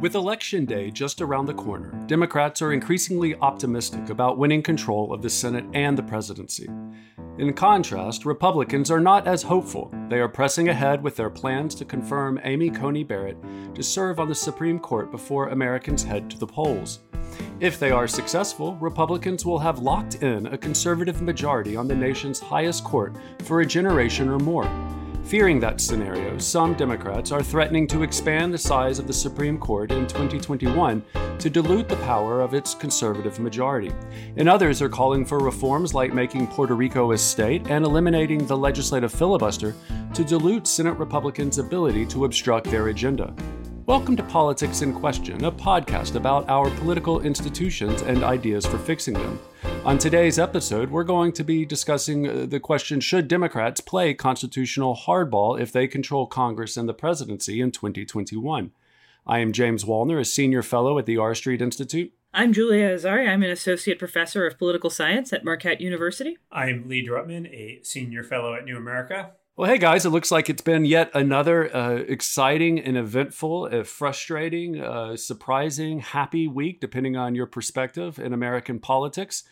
With Election Day just around the corner, Democrats are increasingly optimistic about winning control of the Senate and the presidency. In contrast, Republicans are not as hopeful. They are pressing ahead with their plans to confirm Amy Coney Barrett to serve on the Supreme Court before Americans head to the polls. If they are successful, Republicans will have locked in a conservative majority on the nation's highest court for a generation or more. Fearing that scenario, some Democrats are threatening to expand the size of the Supreme Court in 2021 to dilute the power of its conservative majority. And others are calling for reforms like making Puerto Rico a state and eliminating the legislative filibuster to dilute Senate Republicans' ability to obstruct their agenda. Welcome to Politics in Question, a podcast about our political institutions and ideas for fixing them. On today's episode, we're going to be discussing uh, the question Should Democrats play constitutional hardball if they control Congress and the presidency in 2021? I am James Wallner, a senior fellow at the R Street Institute. I'm Julia Azari. I'm an associate professor of political science at Marquette University. I'm Lee Drutman, a senior fellow at New America. Well, hey guys, it looks like it's been yet another uh, exciting and eventful, uh, frustrating, uh, surprising, happy week, depending on your perspective in American politics.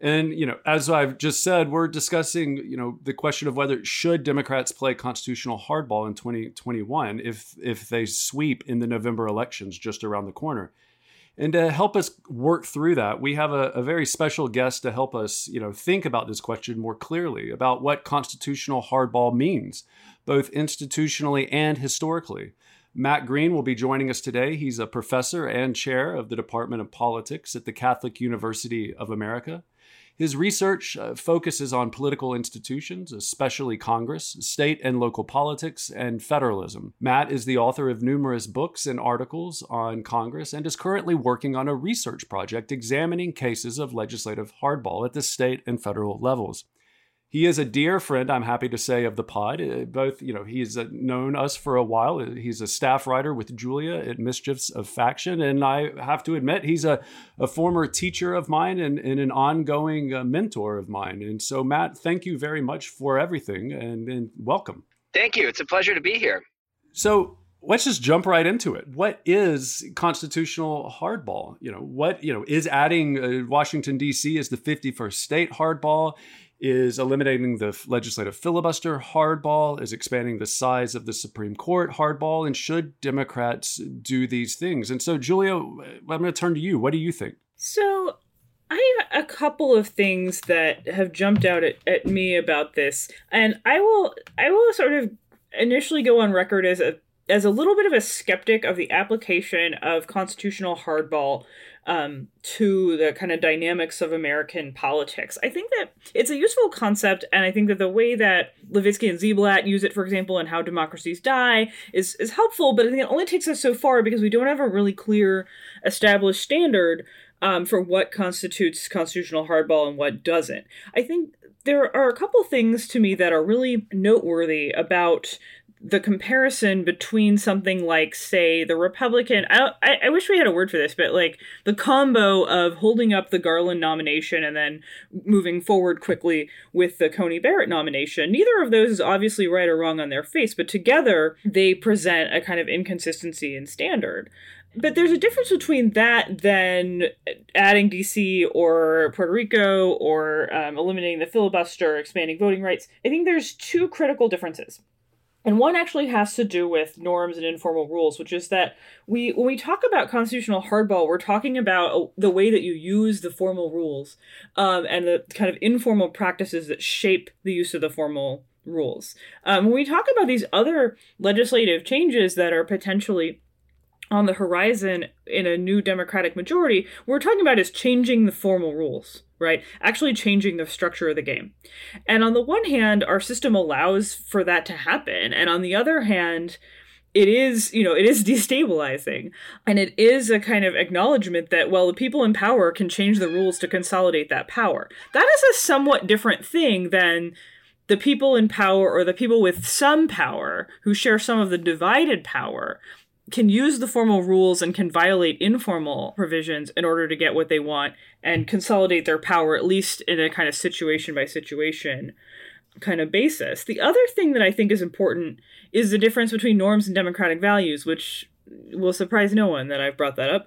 And you know, as I've just said, we're discussing you know the question of whether should Democrats play constitutional hardball in 2021 if if they sweep in the November elections just around the corner. And to help us work through that, we have a, a, very special guest to help us, you know, think about this question more clearly about what constitutional hardball means, both institutionally and historically. Matt Green will be joining us today. He's a professor and chair of the Department of Politics at the Catholic University of America. His research uh, focuses on political institutions, especially Congress, state and local politics, and federalism. Matt is the author of numerous books and articles on Congress and is currently working on a research project examining cases of legislative hardball at the state and federal levels. He is a dear friend, I'm happy to say, of the pod. Uh, both, you know, he's uh, known us for a while. Uh, he's a staff writer with Julia at Mischiefs of Faction. And I have to admit, he's a, a former teacher of mine and, and an ongoing uh, mentor of mine. And so, Matt, thank you very much for everything and, and welcome. Thank you. It's a pleasure to be here. So, let's just jump right into it. What is constitutional hardball? You know, what, you know, is adding uh, Washington, D.C. as the 51st state hardball? Is eliminating the legislative filibuster hardball, is expanding the size of the Supreme Court hardball, and should Democrats do these things? And so, Julia, uh, I'm going to turn to you. What do you think? So, I have a couple of things that have jumped out at, at me about this, and I will I will sort of initially go on record as a as a little bit of a skeptic of the application of constitutional hardball um, to the kind of dynamics of American politics. I think that it's a useful concept, and I think that the way that Levitsky and Ziblatt use it, for example, in How Democracies Die, is is helpful. But I think it only takes us so far because we don't have a really clear, established standard um, for what constitutes constitutional hardball and what doesn't. I think there are a couple things to me that are really noteworthy about the comparison between something like, say, the Republican. I, I, wish we had a word for this, but like the combo of holding up the Garland nomination and then moving forward quickly with the Coney Barrett nomination. Neither of those is obviously right or wrong on their face, but together they present a kind of inconsistency in standard. But there's a difference between that than adding DC or Puerto Rico or um, eliminating the filibuster, expanding voting rights. I think there's two critical differences. And one actually has to do with norms and informal rules, which is that we, when we talk about constitutional hardball, we're talking about uh, the way that you use the formal rules um, and the kind of informal practices that shape the use of the formal rules. Um, when we talk about these other legislative changes that are potentially on the horizon in a new Democratic majority, we're talking about is changing the formal rules right? Actually changing the structure of the game. And on the one hand, our system allows for that to happen. And on the other hand, it is, you know, it is destabilizing. And it is a kind of acknowledgement that, well, the people in power can change the rules to consolidate that power. That is a somewhat different thing than the people in power or the people with some power who share some of the divided power can use the formal rules and can violate informal provisions in order to get what they want and consolidate their power, at least in a kind of situation by situation kind of basis. The other thing that I think is important is the difference between norms and democratic values, which will surprise no one that I've brought that up.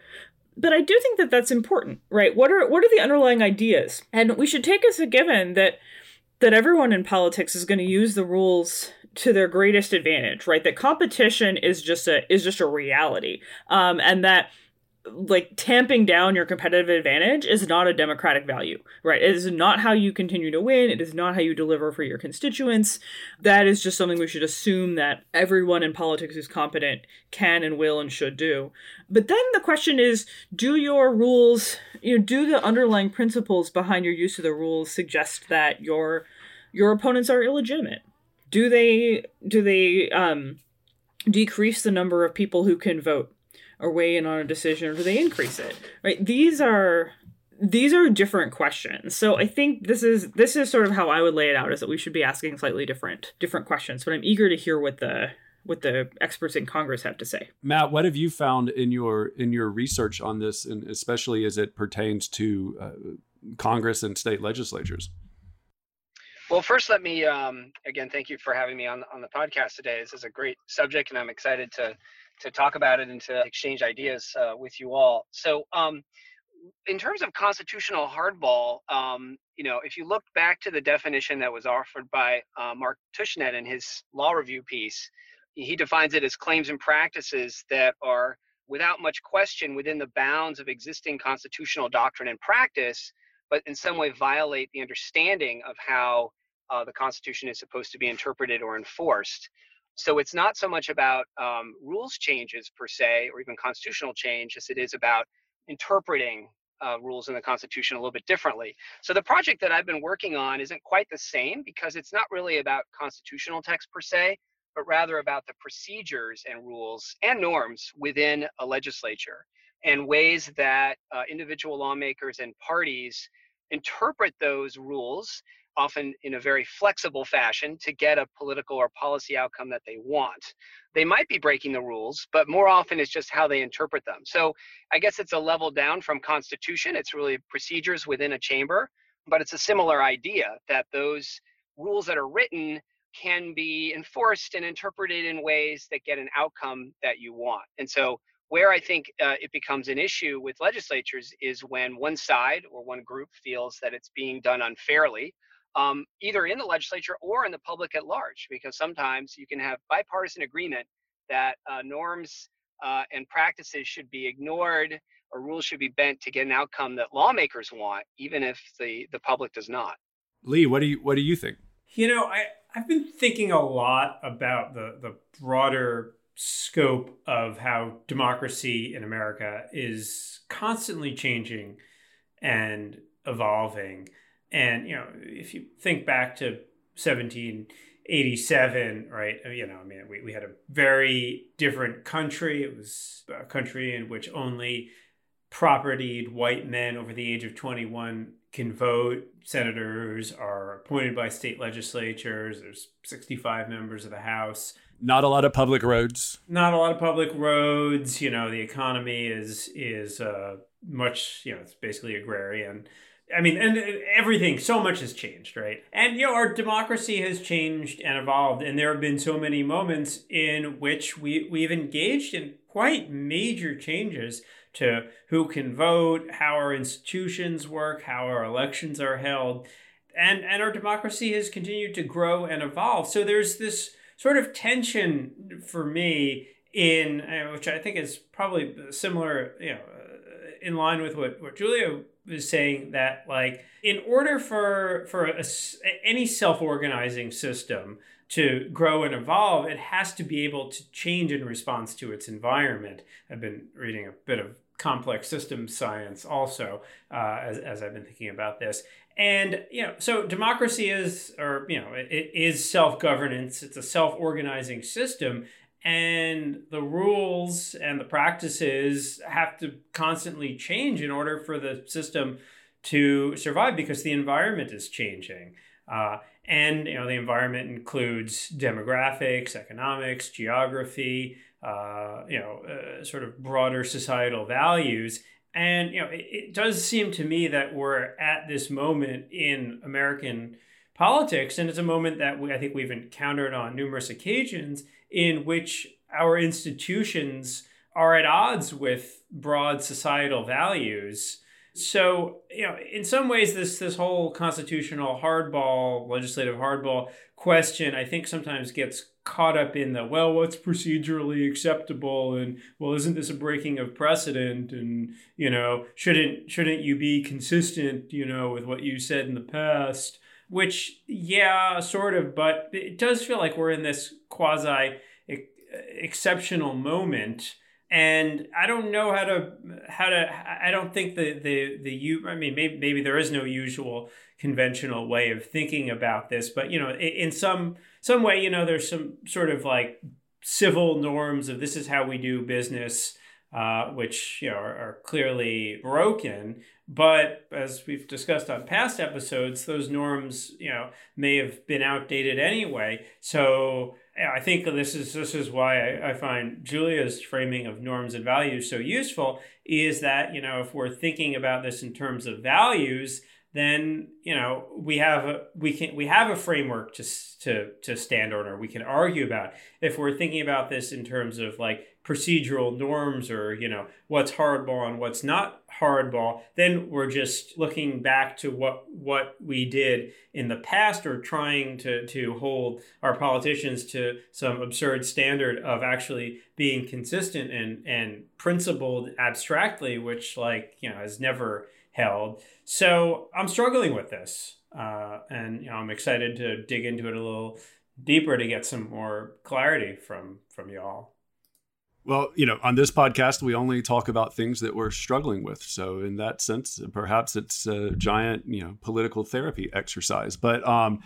But I do think that that's important, right? What are what are the underlying ideas? And we should take as a given that that everyone in politics is going to use the rules to their greatest advantage, right? That competition is just a is just a reality, um, and that like tamping down your competitive advantage is not a democratic value, right? It is not how you continue to win. It is not how you deliver for your constituents. That is just something we should assume that everyone in politics who's competent can and will and should do. But then the question is, do your rules, you know, do the underlying principles behind your use of the rules suggest that your your opponents are illegitimate? Do they do they um decrease the number of people who can vote? or weigh in on a decision or do they increase it? Right these are these are different questions. So i think this is this is sort of how i would lay it out is that we should be asking slightly different different questions but i'm eager to hear what the what the experts in congress have to say. Matt what have you found in your in your research on this and especially as it pertains to uh, congress and state legislatures well, first, let me um, again thank you for having me on on the podcast today. This is a great subject, and I'm excited to to talk about it and to exchange ideas uh, with you all. So, um, in terms of constitutional hardball, um, you know, if you look back to the definition that was offered by uh, Mark Tushnet in his law review piece, he defines it as claims and practices that are without much question within the bounds of existing constitutional doctrine and practice, but in some way violate the understanding of how uh, the Constitution is supposed to be interpreted or enforced. So it's not so much about um, rules changes per se, or even constitutional change, as it is about interpreting uh, rules in the Constitution a little bit differently. So the project that I've been working on isn't quite the same because it's not really about constitutional text per se, but rather about the procedures and rules and norms within a legislature and ways that uh, individual lawmakers and parties interpret those rules often in a very flexible fashion to get a political or policy outcome that they want. They might be breaking the rules, but more often it's just how they interpret them. So I guess it's a level down from constitution. It's really procedures within a chamber, but it's a similar idea that those rules that are written can be enforced and interpreted in ways that get an outcome that you want. And so where I think uh, it becomes an issue with legislatures is when one side or one group feels that it's being done unfairly um, either in the legislature or in the public at large, because sometimes you can have bipartisan agreement that uh, norms uh, and practices should be ignored or rules should be bent to get an outcome that lawmakers want, even if the, the public does not. Lee, what do you what do you think? You know, I, I've been thinking a lot about the, the broader scope of how democracy in America is constantly changing and evolving. And, you know, if you think back to 1787, right, uh, you know, I mean, we, we had a very different country. It was a country in which only propertied white men over the age of 21 can vote. Senators are appointed by state legislatures. There's 65 members of the House. Not a lot of public roads. Not a lot of public roads. You know, the economy is is uh, much. You know, it's basically agrarian. I mean, and everything, so much has changed, right? And, you know, our democracy has changed and evolved. And there have been so many moments in which we, we've engaged in quite major changes to who can vote, how our institutions work, how our elections are held. And, and our democracy has continued to grow and evolve. So there's this sort of tension for me in, uh, which I think is probably similar, you know, uh, in line with what, what Julia was saying that like in order for for a, any self-organizing system to grow and evolve it has to be able to change in response to its environment. I've been reading a bit of complex system science also uh, as, as i've been thinking about this and you know so democracy is or you know it, it is self-governance. It's a self-organizing system. And the rules and the practices have to constantly change in order for the system to survive because the environment is changing. Uh, and you know the environment includes demographics economics geography uh, you know uh, sort of broader societal values and you know it, it does seem to me that we're at this moment in american politics and it's a moment that we, i think we've encountered on numerous occasions in which our institutions are at odds with broad societal values. So, you know, in some ways, this this whole constitutional hardball, legislative hardball question, I think sometimes gets caught up in the well, what's procedurally acceptable, and well, isn't this a breaking of precedent, and you know, shouldn't shouldn't you be consistent, you know, with what you said in the past? Which, yeah, sort of, but it does feel like we're in this quasi exceptional moment and I don't know how to how to I don't think the the the you I mean maybe maybe there is no usual conventional way of thinking about this but you know in some some way you know there's some sort of like civil norms of this is how we do business uh, which you know are, are, clearly broken. But as we've discussed on past episodes, those norms you know may have been outdated anyway. So yeah, I think this is this is why I, I, find Julia's framing of norms and values so useful. Is that you know if we're thinking about this in terms of values, then you know we have a we can we have a framework to to to stand on or we can argue about. If we're thinking about this in terms of like procedural norms or you know what's hardball and what's not hardball then we're just looking back to what what we did in the past or trying to to hold our politicians to some absurd standard of actually being consistent and and principled abstractly which like you know has never held. So i'm struggling with this uh, and you know i'm excited to dig into it a little deeper to get some more clarity from from y'all well, you know, on this podcast, we only talk about things that we're struggling with. So, in that sense, perhaps it's a giant, you know, political therapy exercise. But, um,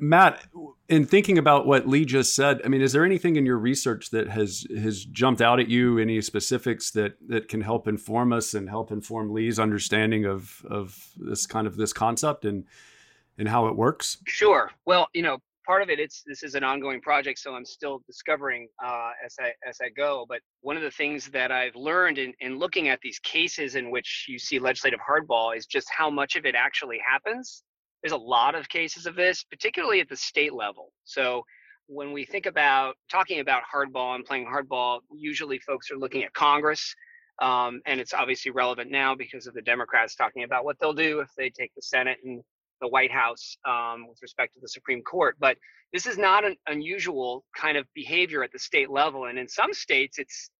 Matt, in thinking about what Lee just said, I mean, is there anything in your research that has has jumped out at you? Any specifics that that can help inform us and help inform Lee's understanding of of this kind of this concept and and how it works? Sure. Well, you know, part of it it's this is an ongoing project so i'm still discovering uh, as i as i go but one of the things that i've learned in, in looking at these cases in which you see legislative hardball is just how much of it actually happens. There's a lot of cases of this particularly at the state level. So when we think about talking about hardball and playing hardball usually folks are looking at congress um, and it's obviously relevant now because of the democrats talking about what they'll do if they take the senate and the White House um, with respect to the Supreme Court. But this is not an unusual kind of behavior at the state level. And in some states, it's,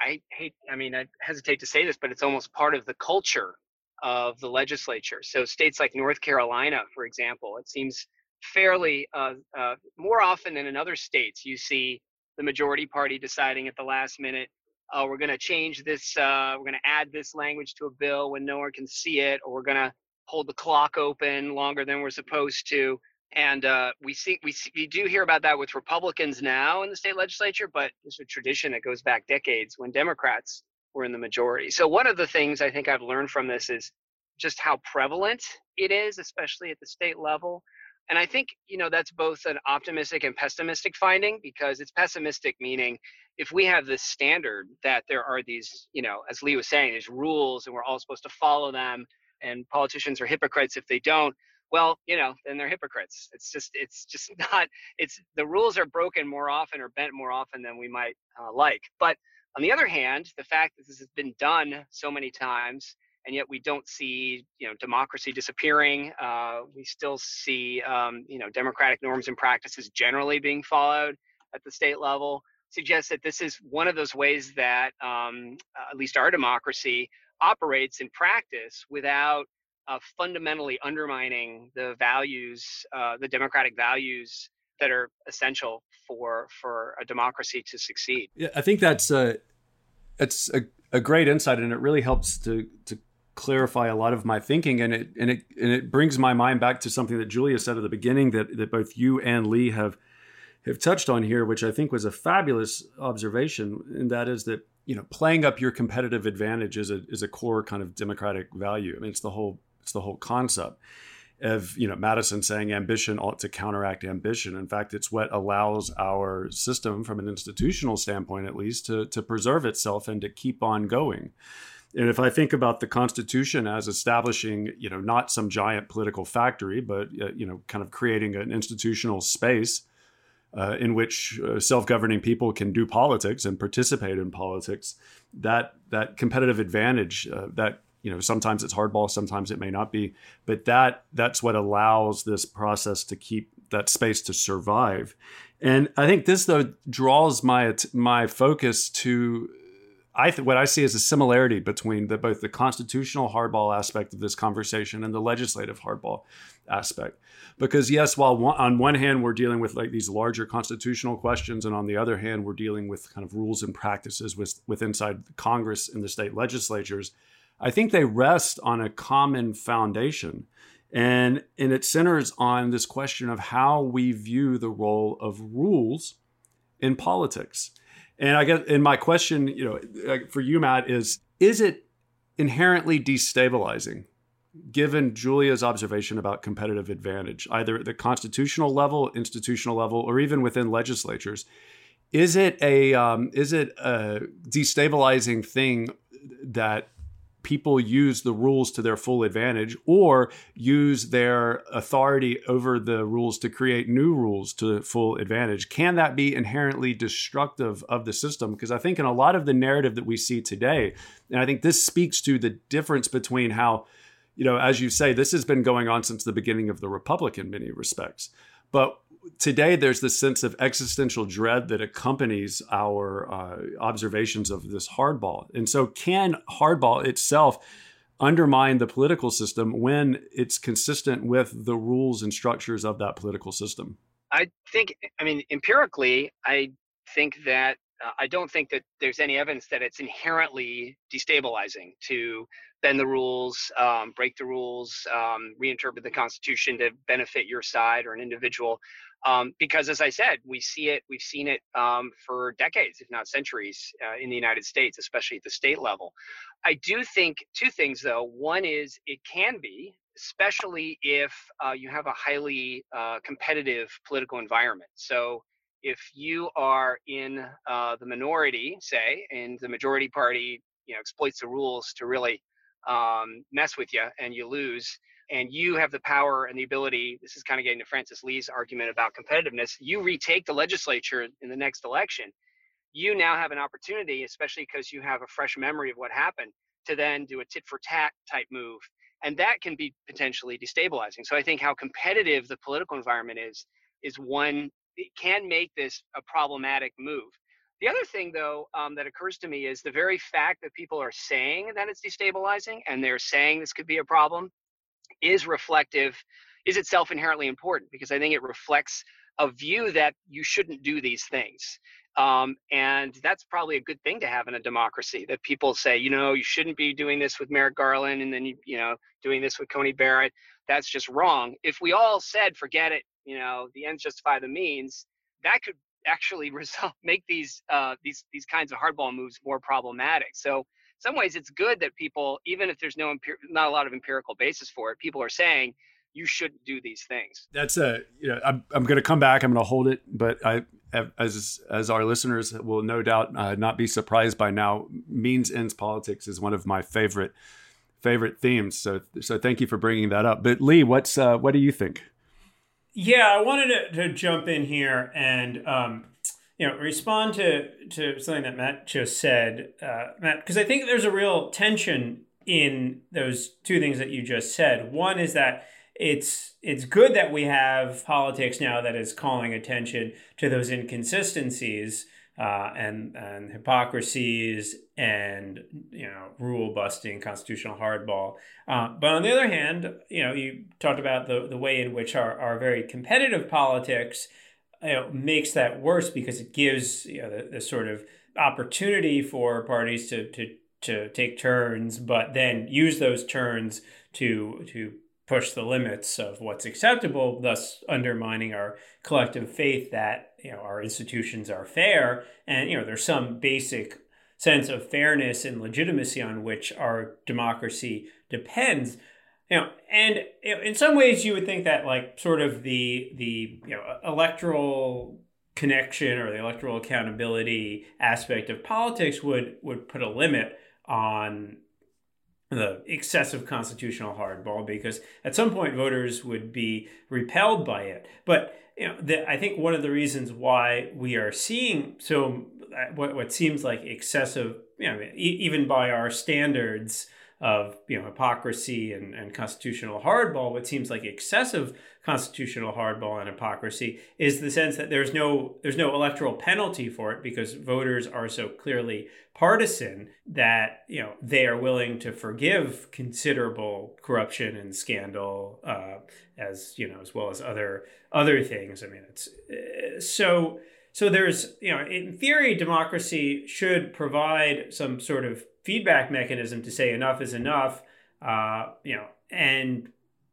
I hate, I mean, I hesitate to say this, but it's almost part of the culture of the legislature. So states like North Carolina, for example, it seems fairly uh, uh, more often than in other states, you see the majority party deciding at the last minute, oh, we're going to change this, uh, we're going to add this language to a bill when no one can see it, or we're going to hold the clock open longer than we're supposed to. And uh, we see we see, we do hear about that with Republicans now in the state legislature, but it's a tradition that goes back decades when Democrats were in the majority. So one of the things I think I've learned from this is just how prevalent it is, especially at the state level. And I think you know that's both an optimistic and pessimistic finding because it's pessimistic meaning if we have this standard that there are these you know as Lee was saying these rules and we're all supposed to follow them and politicians are hypocrites if they don't well you know then they're hypocrites. It's just it's just not it's the rules are broken more often or bent more often than we might uh, like. But on the other hand the fact that this has been done so many times and yet we don't see you know democracy disappearing uh, we still see um, you know democratic norms and practices generally being followed at the state level suggests that this is one of those ways that um, at least our democracy operates in practice without uh, fundamentally undermining the values, uh, the democratic values that are essential for for a democracy to succeed. Yeah, I think that's a it's a, a great insight, and it really helps to to clarify a lot of my thinking, and it and it and it brings my mind back to something that Julia said at the beginning that that both you and Lee have have touched on here, which I think was a fabulous observation, and that is that you know playing up your competitive advantage is a is a core kind of democratic value. I mean, it's the whole it's the whole concept of you know Madison saying ambition ought to counteract ambition. In fact, it's what allows our system, from an institutional standpoint at least, to to preserve itself and to keep on going. And if I think about the Constitution as establishing, you know, not some giant political factory, but uh, you know, kind of creating an institutional space uh, in which uh, self-governing people can do politics and participate in politics, that that competitive advantage uh, that you know sometimes it's hardball, sometimes it may not be, but that that's what allows this process to keep that space to survive. And I think this though draws my my focus to I th- what I see is a similarity between the, both the constitutional hardball aspect of this conversation and the legislative hardball aspect. Because yes, while one, on one hand we're dealing with like these larger constitutional questions, and on the other hand we're dealing with kind of rules and practices with, with inside Congress and the state legislatures, I think they rest on a common foundation. And, and it centers on this question of how we view the role of rules in politics. And I guess, and my question, you know, for you, Matt, is: Is it inherently destabilizing, given Julia's observation about competitive advantage, either at the constitutional level, institutional level, or even within legislatures? Is it a um, is it a destabilizing thing that people use the rules to their full advantage or use their authority over the rules to create new rules to full advantage. Can that be inherently destructive of the system? Because I think in a lot of the narrative that we see today, and I think this speaks to the difference between how, you know, as you say, this has been going on since the beginning of the Republic in many respects. But today there's this sense of existential dread that accompanies our uh, observations of this hardball. And so, can hardball itself undermine the political system when it's consistent with the rules and structures of that political system? I think, I mean, empirically, I think that uh, I don't think that there's any evidence that it's inherently destabilizing to bend the rules, um, break the rules, um, reinterpret the Constitution to benefit your side or an individual. Um, because, as I said, we see it, we've seen it um, for decades, if not centuries, uh, in the United States, especially at the state level. I do think two things, though. One is it can be, especially if uh, you have a highly uh, competitive political environment. So, if you are in uh, the minority, say, and the majority party, you know, exploits the rules to really um, mess with you, and you lose, and you have the power and the ability. This is kind of getting to Frances Lee's argument about competitiveness. You retake the legislature in the next election. You now have an opportunity, especially because you have a fresh memory of what happened, to then do a tit for tat type move. And that can be potentially destabilizing. So I think how competitive the political environment is is one it can make this a problematic move. The other thing, though, um, that occurs to me is the very fact that people are saying that it's destabilizing and they're saying this could be a problem is reflective, is itself inherently important because I think it reflects a view that you shouldn't do these things. Um, and that's probably a good thing to have in a democracy that people say, you know, you shouldn't be doing this with Merrick Garland and then, you, you know, doing this with Coney Barrett. That's just wrong. If we all said, forget it, you know the ends justify the means that could actually result make these uh, these these kinds of hardball moves more problematic so some ways it's good that people even if there's no empir- not a lot of empirical basis for it people are saying you shouldn't do these things. That's a you know i'm, I'm going to come back i'm going to hold it but i as as our listeners will no doubt uh, not be surprised by now means ends politics is one of my favorite favorite themes so so thank you for bringing that up. But lee what's uh, what do you think? Yeah, I wanted to, to jump in here and um, you know respond to to something that Matt just said, uh, Matt, because I think there's a real tension in those two things that you just said. One is that it's it's good that we have politics now that is calling attention to those inconsistencies uh, and and hypocrisies and you know rule busting, constitutional hardball. Uh, but on the other hand, you know you talked about the the way in which our, our very competitive politics you know, makes that worse because it gives you know the, the sort of opportunity for parties to to to take turns, but then use those turns to to push the limits of what's acceptable, thus undermining our collective faith that you know our institutions are fair. And you know, there's some basic sense of fairness and legitimacy on which our democracy depends. You know, and in some ways, you would think that like sort of the the you know electoral connection or the electoral accountability aspect of politics would would put a limit on the excessive constitutional hardball because at some point voters would be repelled by it. But you know, the, I think one of the reasons why we are seeing so uh, what what seems like excessive, you know, even by our standards of you know hypocrisy and, and constitutional hardball, what seems like excessive constitutional hardball and hypocrisy is the sense that there's no there's no electoral penalty for it because voters are so clearly partisan that you know they are willing to forgive considerable corruption and scandal uh, as you know as well as other other things. I mean, it's uh, so so there's you know in theory democracy should provide some sort of feedback mechanism to say enough is enough. Uh, you know, and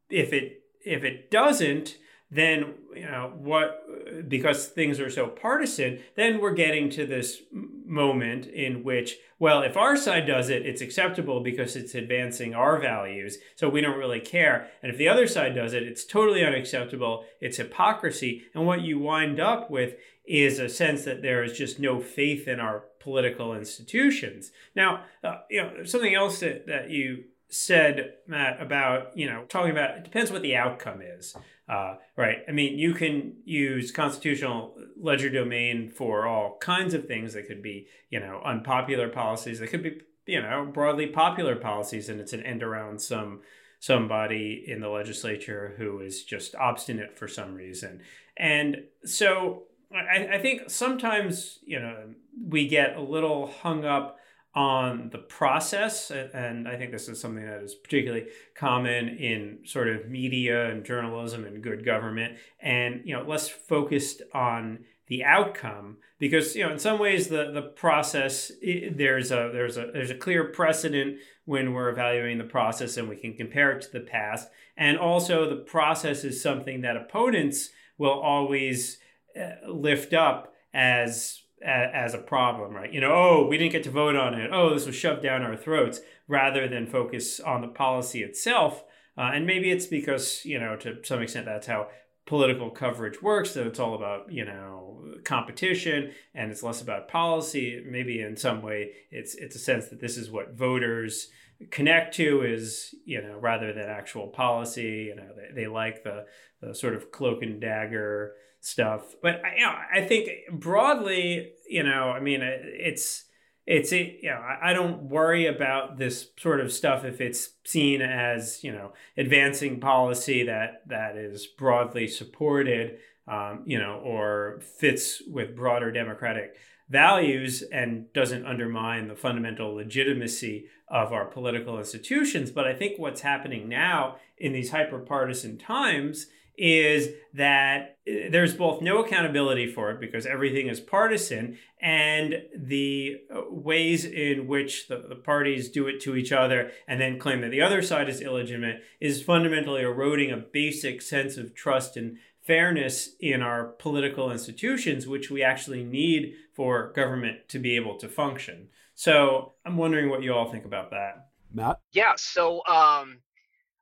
if it if it doesn't, then you know what because things are so partisan then we're getting to this moment in which well if our side does it it's acceptable because it's advancing our values so we don't really care. And if the other side does it it's totally unacceptable it's hypocrisy. And what you wind up with is a sense that there is just no faith in our political institutions. Now uh, you know something else that, that you said matt about you know talking about it depends what the outcome is uh, right. I mean, you can use constitutional legerdemain for all kinds of things. That could be, you know, unpopular policies. That could be, you know, broadly popular policies, and it's an end around some somebody in the legislature who is just obstinate for some reason. And so I, I think sometimes, you know, we get a little hung up on the process and i think this is something that is particularly common in sort of media and journalism and good government and you know less focused on the outcome because you know in some ways the the process there's a there's a there's a clear precedent when we're evaluating the process and we can compare it to the past and also the process is something that opponents will always uh, lift up as as a problem, right? You know, oh, we didn't get to vote on it. Oh, this was shoved down our throats, rather than focus on the policy itself. Uh, and maybe it's because you know, to some extent, that's how political coverage works. That it's all about you know competition, and it's less about policy. Maybe in some way, it's it's a sense that this is what voters connect to is you know rather than actual policy. You know, they, they like the the sort of cloak and dagger stuff. But you know, I think broadly, you know, I mean, it's it's it, you know, I don't worry about this sort of stuff if it's seen as you know advancing policy that that is broadly supported, um, you know, or fits with broader democratic values and doesn't undermine the fundamental legitimacy of our political institutions. But I think what's happening now in these hyper partisan times is that uh, there's both no accountability for it because everything is partisan, and the uh, ways in which the, the parties do it to each other and then claim that the other side is illegitimate is fundamentally eroding a basic sense of trust and fairness in our political institutions, which we actually need for government to be able to function. So I'm wondering what you all think about that. Matt? Yeah. So um,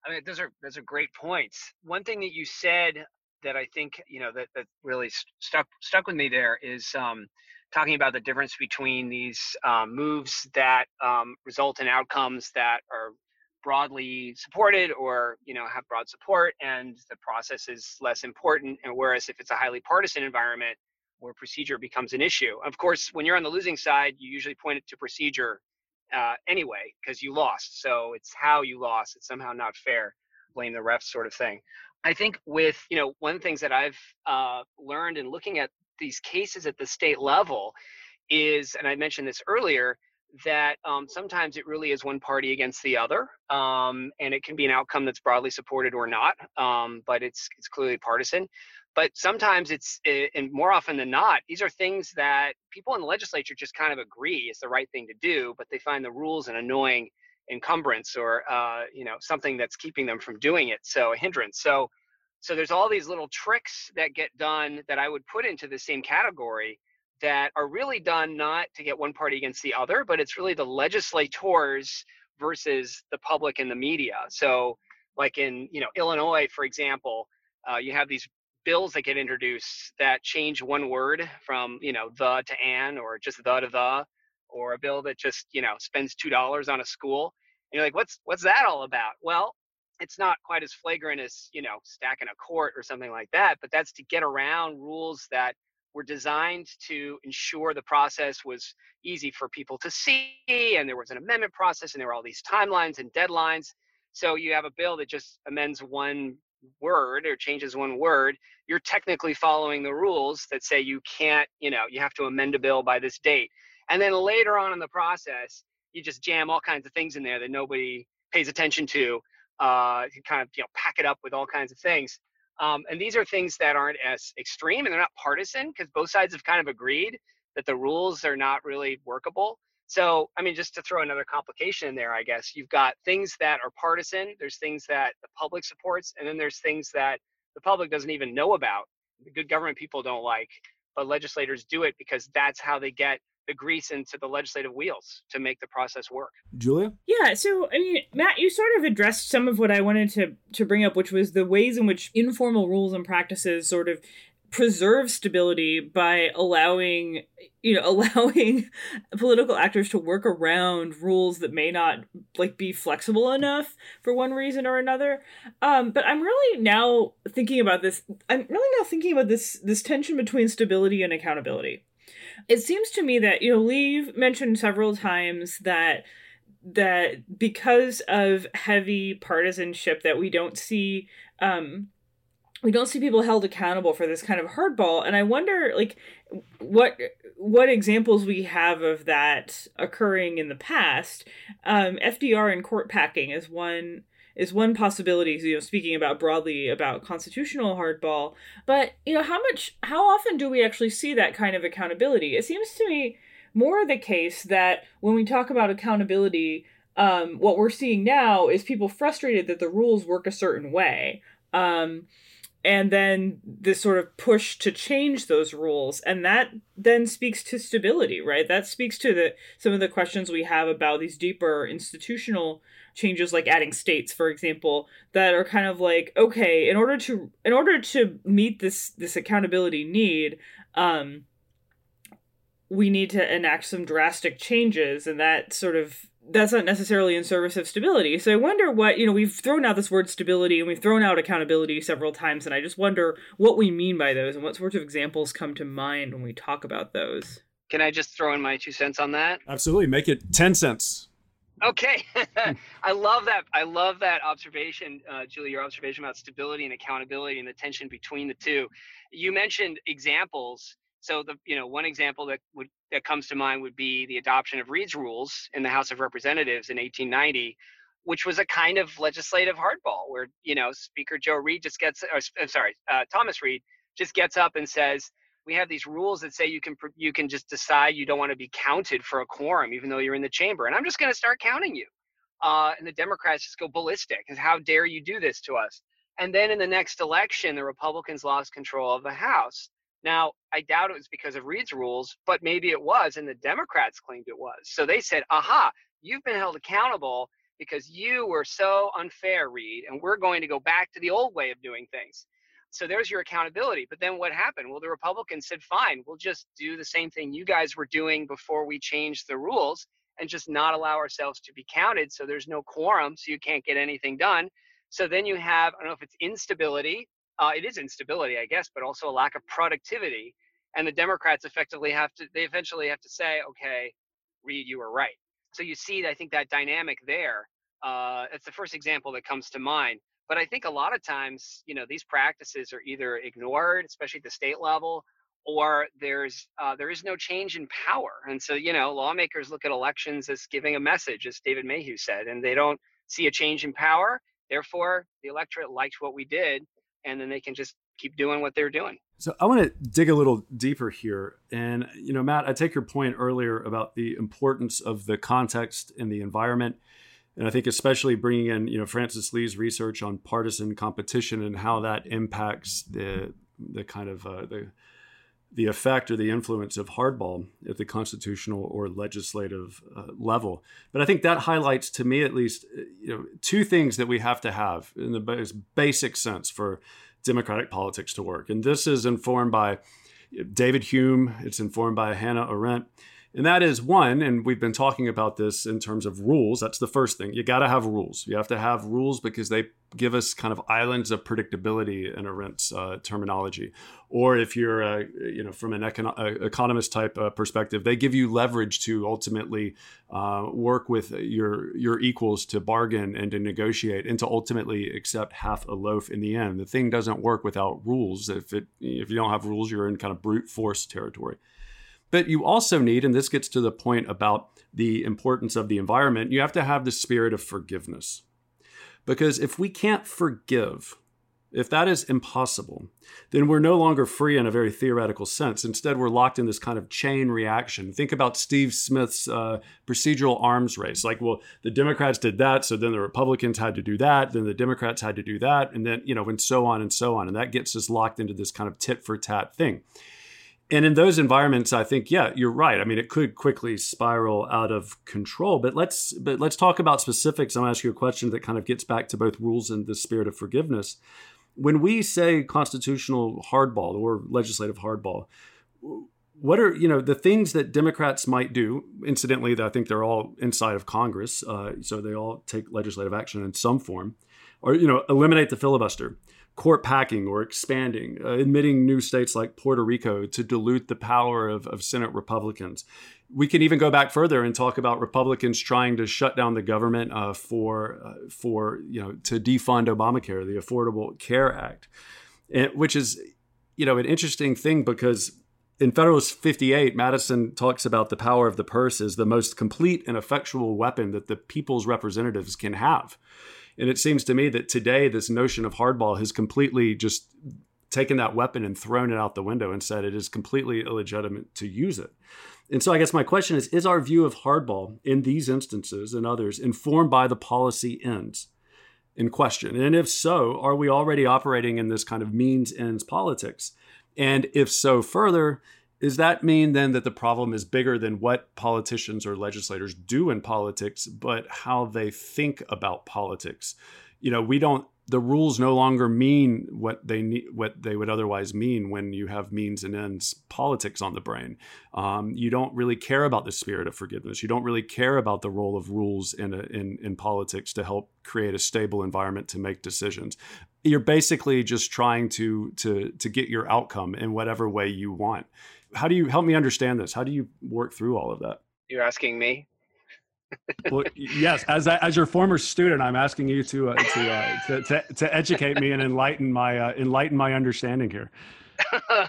I mean, those are those are great points. One thing that you said that I think you know that that really stuck stuck with me there is um, talking about the difference between these um, moves that um, result in outcomes that are broadly supported or you know have broad support and the process is less important and whereas if it's a highly partisan environment where procedure becomes an issue of course when you're on the losing side you usually point it to procedure uh, anyway because you lost. So it's how you lost. It's somehow not fair. Blame the refs, sort of thing. I think with you know one of the things that I've uh, learned in looking at these cases at the state level is, and I mentioned this earlier, that um, sometimes it really is one party against the other, um, and it can be an outcome that's broadly supported or not, um, but it's it's clearly partisan. But sometimes it's eh, and more often than not these are things that people in the legislature just kind of agree is the right thing to do but they find the rules an annoying encumbrance or uh, you know something that's keeping them from doing it so a hindrance. So so there's all these little tricks that get done that i would put into the same category that are really done not to get one party against the other but it's really the legislators versus the public and the media so like in you know illinois for example uh, you have these bills that get introduced that change one word from you know the to an or just the to the or a bill that just you know spends two dollars on a school And you're like, what's what's that all about? Well, it's not quite as flagrant as you know stacking a court or something like that, but that's to get around rules that were designed to ensure the process was easy for people to see, and there was an amendment process, and there were all these timelines and deadlines. So you have a bill that just amends one word or changes one word, you're technically following the rules that say you can't, you know, you have to amend a bill by this date. And then later on in the process, you just jam all kinds of things in there that nobody pays attention to. Uh, you kind of you know pack it up with all kinds of things. Um, and these are things that aren't as extreme and they're not partisan because both sides have kind of agreed that the rules are not really workable. So, I mean, just to throw another complication in there, I guess you've got things that are partisan, there's things that the public supports, and then there's things that the public doesn't even know about. The good government people don't like, but legislators do it because that's how they get the grease into the legislative wheels to make the process work. Julia? Yeah, so I mean, Matt, you sort of addressed some of what I wanted to to bring up, which was the ways in which informal rules and practices sort of preserve stability by allowing you know allowing political actors to work around rules that may not like be flexible enough for one reason or another um but i'm really now thinking about this i'm really now thinking about this this tension between stability and accountability it seems to me that you know lee mentioned several times that that because of heavy partisanship that we don't see um we don't see people held accountable for this kind of hardball. And i wonder like what what examples we have of that occurring in the past. Um, fdr and court packing is one is one possibility you know speaking about broadly about constitutional hardball. But you know how much how often do we actually see that kind of accountability? It seems to me more the case that when we talk about accountability um, what we're seeing now is people frustrated that the rules work a certain way um, and then this sort of push to change those rules and that then speaks to stability right? That speaks to the some of the questions we have about these deeper institutional changes like adding states for example that are kind of like okay in order to in order to meet this this accountability need um we need to enact some drastic changes and that sort of that's not necessarily in service of stability. So I wonder what, you know, we've thrown out this word stability and we've thrown out accountability several times, and I just wonder what we mean by those and what sorts of examples come to mind when we talk about those. Can I just throw in my two cents on that? Absolutely. Make it 10 cents. Okay. I love that. I love that observation, uh, Julie, your observation about stability and accountability and the tension between the two. You mentioned examples so the you know one example that would that comes to mind would be the adoption of Reed's rules in the House of Representatives in 1890, which was a kind of legislative hardball where you know Speaker Joe Reed just gets or, I'm sorry uh, Thomas Reed just gets up and says we have these rules that say you can you can just decide you don't want to be counted for a quorum even though you're in the chamber and I'm just going to start counting you. Uh, and the Democrats just go ballistic. And how dare you do this to us? And then in the next election, the Republicans lost control of the House. Now, I doubt it was because of Reed's rules, but maybe it was, and the Democrats claimed it was. So they said, aha, you've been held accountable because you were so unfair, Reed, and we're going to go back to the old way of doing things. So there's your accountability. But then what happened? Well, the Republicans said, fine, we'll just do the same thing you guys were doing before we changed the rules and just not allow ourselves to be counted. So there's no quorum, so you can't get anything done. So then you have, I don't know if it's instability uh, it is instability, I guess, but also a lack of productivity. And the Democrats effectively have to, they eventually have to say, okay, Reed, you were right. So you see, I think that dynamic there. Uh, it's the first example that comes to mind. But I think a lot of times, you know, these practices are either ignored, especially at the state level, or there's uh, there is no change in power. And so, you know, lawmakers look at elections as giving a message, as David Mayhew said, and they don't see a change in power. Therefore, the electorate liked what we did, and then they can just keep doing what they're doing. So I want to dig a little deeper here. And, you know, Matt, I take your point earlier about the importance of the context and the environment. And I think especially bringing in, you know, Frances Lee's research on partisan competition and how that impacts the the kind of uh, the the effect or the influence of hardball at the constitutional or legislative uh, level. But I think that highlights, to me at least, uh, you know, two things that we have to have in the basic sense for democratic politics to work. And this is informed by David Hume. It's informed by Hannah Arendt. And that is one, and we've been talking about this in terms of rules. That's the first thing. You got to have rules. You have to have rules because they give us kind of islands of predictability in Arendt's uh, terminology. Or if you're, uh, you know, from an econ- uh, economist type uh, perspective, they give you leverage to ultimately uh, work with your your equals to bargain and to negotiate and to ultimately accept half a loaf in the end. The thing doesn't work without rules. If it if you don't have rules, you're in kind of brute force territory. But you also need, and this gets to the point about the importance of the environment, you have to have the spirit of forgiveness. Because if we can't forgive, if that is impossible, then we're no longer free in a very theoretical sense. Instead, we're locked in this kind of chain reaction. Think about Steve Smith's uh, procedural arms race. Like, well, the Democrats did that, so then the Republicans had to do that, then the Democrats had to do that, and then, you know, and so on and so on. And that gets us locked into this kind of tit for tat thing and in those environments i think yeah you're right. I mean it could quickly spiral out of control. But let's but let's talk about specifics. I'm going to ask you a question that kind of gets back to both rules and the spirit of forgiveness. When we say constitutional hardball or legislative hardball what are you know the things that democrats might do incidentally i think they're all inside of congress uh, so they all take legislative action in some form or you know eliminate the filibuster court packing or expanding, uh, admitting new states like Puerto Rico to dilute the power of, of Senate Republicans. We can even go back further and talk about Republicans trying to shut down the government uh, for uh, for you know to defund Obamacare, the Affordable Care Act, and, which is you know an interesting thing because in Federalist 58, Madison talks about the power of the purse as the most complete and effectual weapon that the people's representatives can have. And it seems to me that today this notion of hardball has completely just taken that weapon and thrown it out the window and said it is completely illegitimate to use it. And so I guess my question is is our view of hardball in these instances and others informed by the policy ends in question? And if so, are we already operating in this kind of means ends politics? And if so further, does that mean then that the problem is bigger than what politicians or legislators do in politics, but how they think about politics? You know, we don't. The rules no longer mean what they need, what they would otherwise mean when you have means and ends politics on the brain. Um, you don't really care about the spirit of forgiveness. You don't really care about the role of rules in, a, in in politics to help create a stable environment to make decisions. You're basically just trying to to to get your outcome in whatever way you want how do you help me understand this? How do you work through all of that? You're asking me. well, yes, as as your former student, I'm asking you to uh, to, uh, to, to to educate me and enlighten my uh, enlighten my understanding here.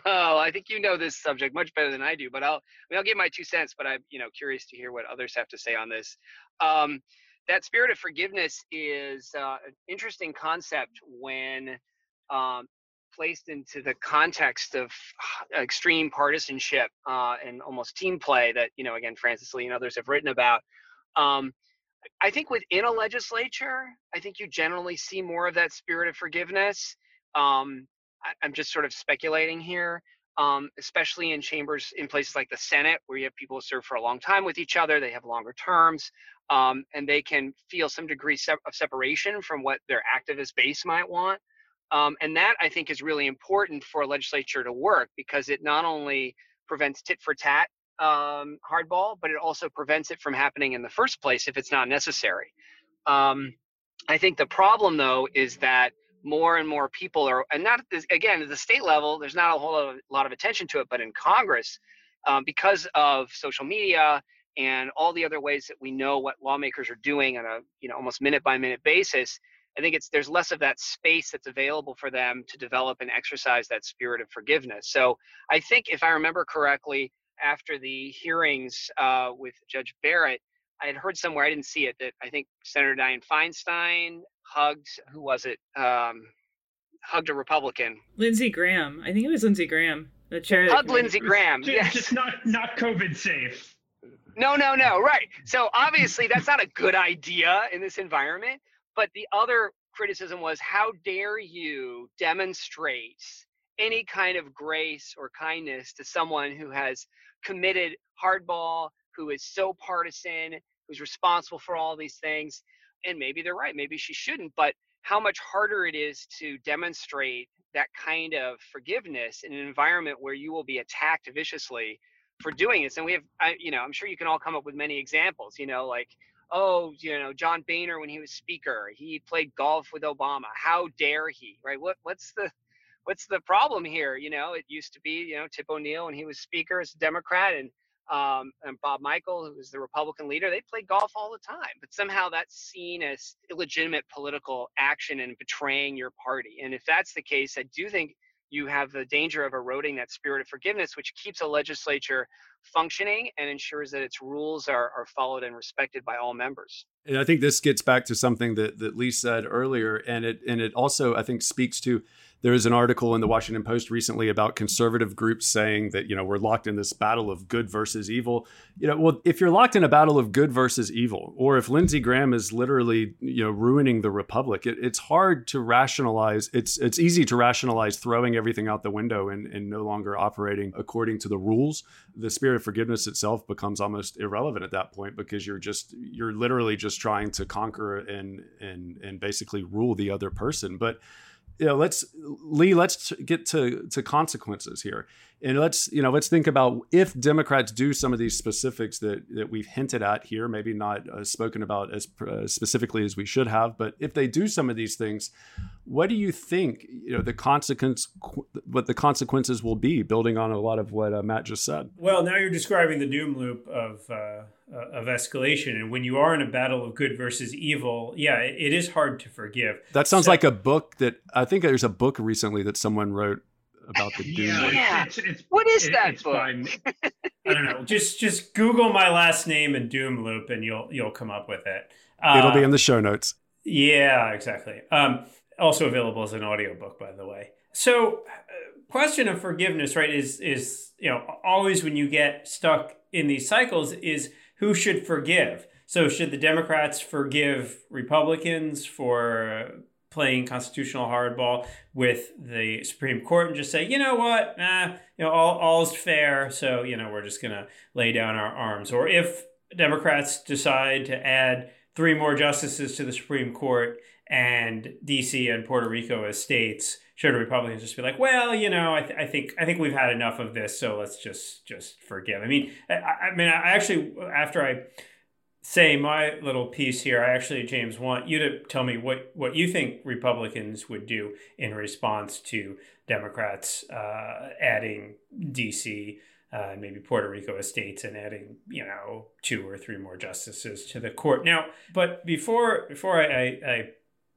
oh, I think you know this subject much better than I do, but I'll I mean, I'll give my two cents. But I'm you know curious to hear what others have to say on this. Um, that spirit of forgiveness is uh, an interesting concept when um, placed into the context of extreme partisanship uh, and almost team play that you know again Frances Lee and others have written about. Um, I think within a legislature, I think you generally see more of that spirit of forgiveness. Um, I, am just sort of speculating here, um, especially in chambers in places like the Senate, where you have people who serve for a long time with each other. They have longer terms, um, and they can feel some degree of separation from what their activist base might want. Um, and that I think is really important for a legislature to work because it not only prevents tit for tat um, hardball, but it also prevents it from happening in the first place if it's not necessary. Um, I think the problem though is that more and more people are, and not again at the state level, there's not a whole lot of, lot of attention to it, but in Congress, um, because of social media and all the other ways that we know what lawmakers are doing on a you know almost minute by minute basis, I think it's there's less of that space that's available for them to develop and exercise that spirit of forgiveness. So I think if I remember correctly, after the hearings uh, with Judge Barrett, I had heard somewhere I didn't see it that I think Senator Dianne Feinstein hugged who was it? Um, hugged a Republican. Lindsey Graham. I think it was Lindsey Graham, the chair. Hugged Lindsey Graham. Just, yes. just not not COVID safe. No, no, no. Right. So obviously that's not a good idea in this environment. But the other criticism was how dare you demonstrate any kind of grace or kindness to someone who has committed hardball, who is so partisan, who's responsible for all these things. And maybe they're right, maybe she shouldn't, but how much harder it is to demonstrate that kind of forgiveness in an environment where you will be attacked viciously for doing this. And we have, I, you know, I'm sure you can all come up with many examples. You know, like oh, you know, John Boehner when he was speaker, he played golf with Obama. How dare he? Right? What what's the what's the problem here? You know, it used to be, you know, Tip O'Neill when he was speaker as a Democrat and um, and Bob Michel, who was the Republican leader, they played golf all the time. But somehow that's seen as illegitimate political action and betraying your party. And if that's the case, I do think you have the danger of eroding that spirit of forgiveness, which keeps a legislature functioning and ensures that its rules are, are followed and respected by all members. And I think this gets back to something that, that Lee said earlier, and it and it also I think speaks to there was an article in the Washington Post recently about conservative groups saying that you know we're locked in this battle of good versus evil. You know, well, if you're locked in a battle of good versus evil, or if Lindsey Graham is literally you know ruining the republic, it, it's hard to rationalize. It's it's easy to rationalize throwing everything out the window and, and no longer operating according to the rules. The spirit of forgiveness itself becomes almost irrelevant at that point because you're just you're literally just trying to conquer and and and basically rule the other person, but you know, let's Lee, let's get to to consequences here, and let's you know, let's think about if Democrats do some of these specifics that that we've hinted at here, maybe not uh, spoken about as uh, specifically as we should have, but if they do some of these things, what do you think? You know, the consequence, what the consequences will be, building on a lot of what uh, Matt just said. Well, now you're describing the doom loop of uh, of escalation. And when you are in a battle of good versus evil, yeah, it, it is hard to forgive. That sounds so, like a book that I think there's a book recently that someone wrote about the doom. Yeah, yeah. It's, it's, what is it, that book? I don't know. Just just Google my last name and doom loop, and you'll you'll come up with it. Uh, It'll be in the show notes. Yeah, exactly. Um, also available as an audiobook, by the way. So, uh, question of forgiveness, right? Is is you know always when you get stuck in these cycles is who should forgive? So, should the Democrats forgive Republicans for playing constitutional hardball with the Supreme Court and just say, you know what, nah, you know, all all's fair, so you know we're just gonna lay down our arms? Or if Democrats decide to add three more justices to the Supreme Court and D.C. and Puerto Rico as states, should Republicans just be like, well, you know, I, th- I think I think we've had enough of this, so let's just just forgive. I mean, I, I mean, I actually after I say my little piece here, I actually James want you to tell me what what you think Republicans would do in response to Democrats uh, adding D.C. Uh, maybe Puerto Rico as states and adding, you know, two or three more justices to the court. Now, but before before I, I, I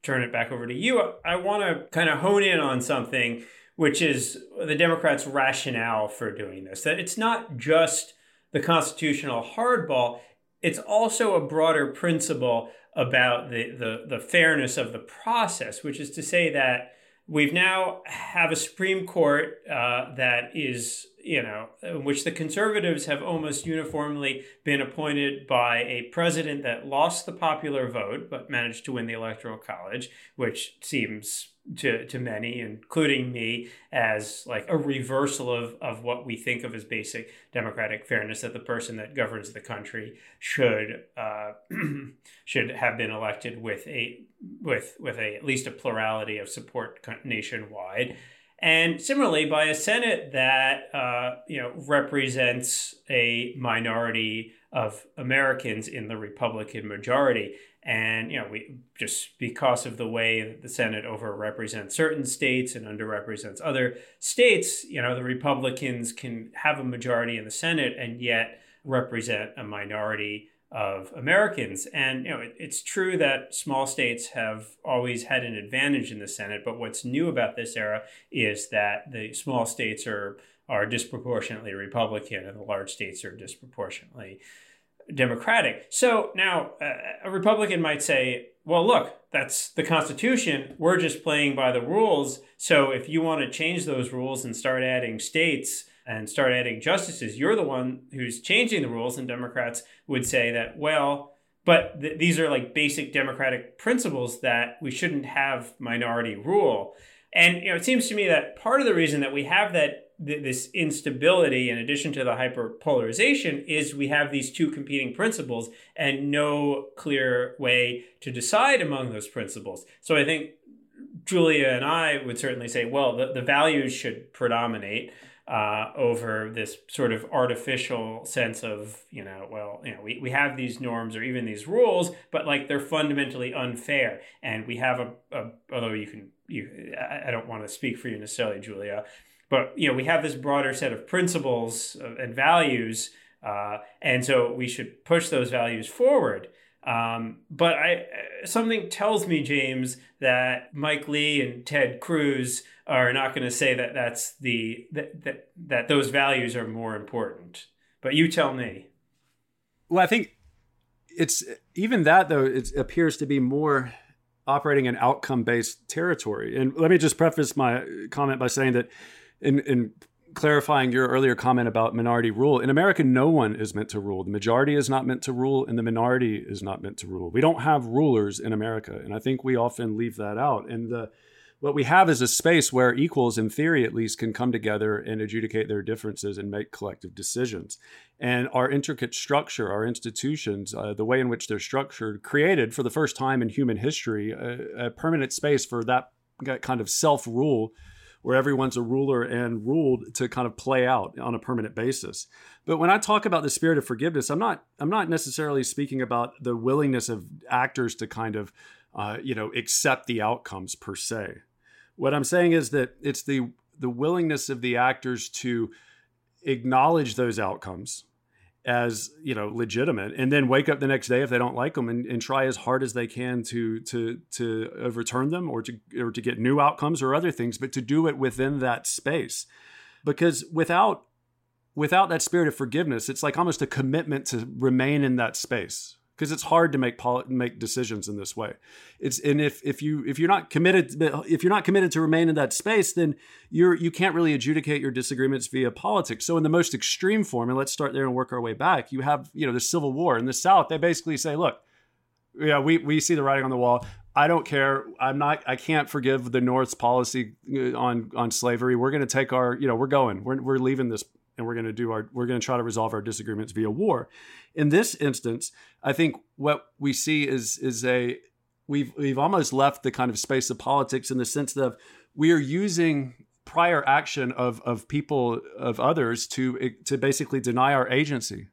turn it back over to you, I want to kind of hone in on something, which is the Democrats' rationale for doing this. That it's not just the constitutional hardball, it's also a broader principle about the, the, the fairness of the process, which is to say that we've now have a Supreme Court uh, that is you know, in which the conservatives have almost uniformly been appointed by a president that lost the popular vote but managed to win the electoral college, which seems to, to many, including me, as like a reversal of, of what we think of as basic democratic fairness that the person that governs the country should uh, should have been elected with a with with a at least a plurality of support nationwide and similarly by a Senate that uh, you know represents a minority of Americans in the Republican majority. And you know, we just because of the way the Senate overrepresents certain states and underrepresents other states, you know, the Republicans can have a majority in the Senate and yet represent a minority of Americans. And you know, it, it's true that small states have always had an advantage in the Senate, but what's new about this era is that the small states are are disproportionately Republican and the large states are disproportionately Democratic. So now uh, a Republican might say, well, look, that's the Constitution. We're just playing by the rules. So if you want to change those rules and start adding states, and start adding justices, you're the one who's changing the rules. And Democrats would say that, well, but th- these are like basic democratic principles that we shouldn't have minority rule. And you know, it seems to me that part of the reason that we have that th- this instability, in addition to the hyperpolarization, is we have these two competing principles and no clear way to decide among those principles. So I think Julia and I would certainly say, well, the, the values should predominate. Uh, over this sort of artificial sense of, you know, well, you know, we, we have these norms or even these rules, but like they're fundamentally unfair. And we have a, a although you can, you, I don't want to speak for you necessarily, Julia, but, you know, we have this broader set of principles and values. Uh, and so we should push those values forward. Um, but I something tells me, James, that Mike Lee and Ted Cruz are not going to say that that's the that, that that those values are more important. But you tell me. Well, I think it's even that though it appears to be more operating in outcome based territory. And let me just preface my comment by saying that in in clarifying your earlier comment about minority rule, in America, no one is meant to rule. The majority is not meant to rule, and the minority is not meant to rule. We don't have rulers in America, and I think we often leave that out. And the what we have is a space where equals, in theory at least, can come together and adjudicate their differences and make collective decisions. And our intricate structure, our institutions, uh, the way in which they're structured, created for the first time in human history a, a permanent space for that kind of self rule where everyone's a ruler and ruled to kind of play out on a permanent basis. But when I talk about the spirit of forgiveness, I'm not I'm not necessarily speaking about the willingness of actors to kind of uh, you know accept the outcomes per se. What I'm saying is that it's the the willingness of the actors to acknowledge those outcomes as you know legitimate and then wake up the next day if they don't like them and, and try as hard as they can to to to overturn them or to or to get new outcomes or other things but to do it within that space. Because without without that spirit of forgiveness it's like almost a commitment to remain in that space because it's hard to make poli- make decisions in this way. It's and if if you if you're not committed if you're not committed to remain in that space, then you're you can't really adjudicate your disagreements via politics. So in the most extreme form, and let's start there and work our way back. You have you know the Civil War in the South. They basically say, look, yeah, we we see the writing on the wall. I don't care. I'm not. I can't forgive the North's policy uh, on on slavery. We're going to take our. You know, we're going. We're we're leaving this and we're going to do our we're going to try to resolve our disagreements via war. In this instance, I think what we see is is a we've we've almost left the kind of space of politics in the sense that we are using prior action of of people of others to to basically deny our agency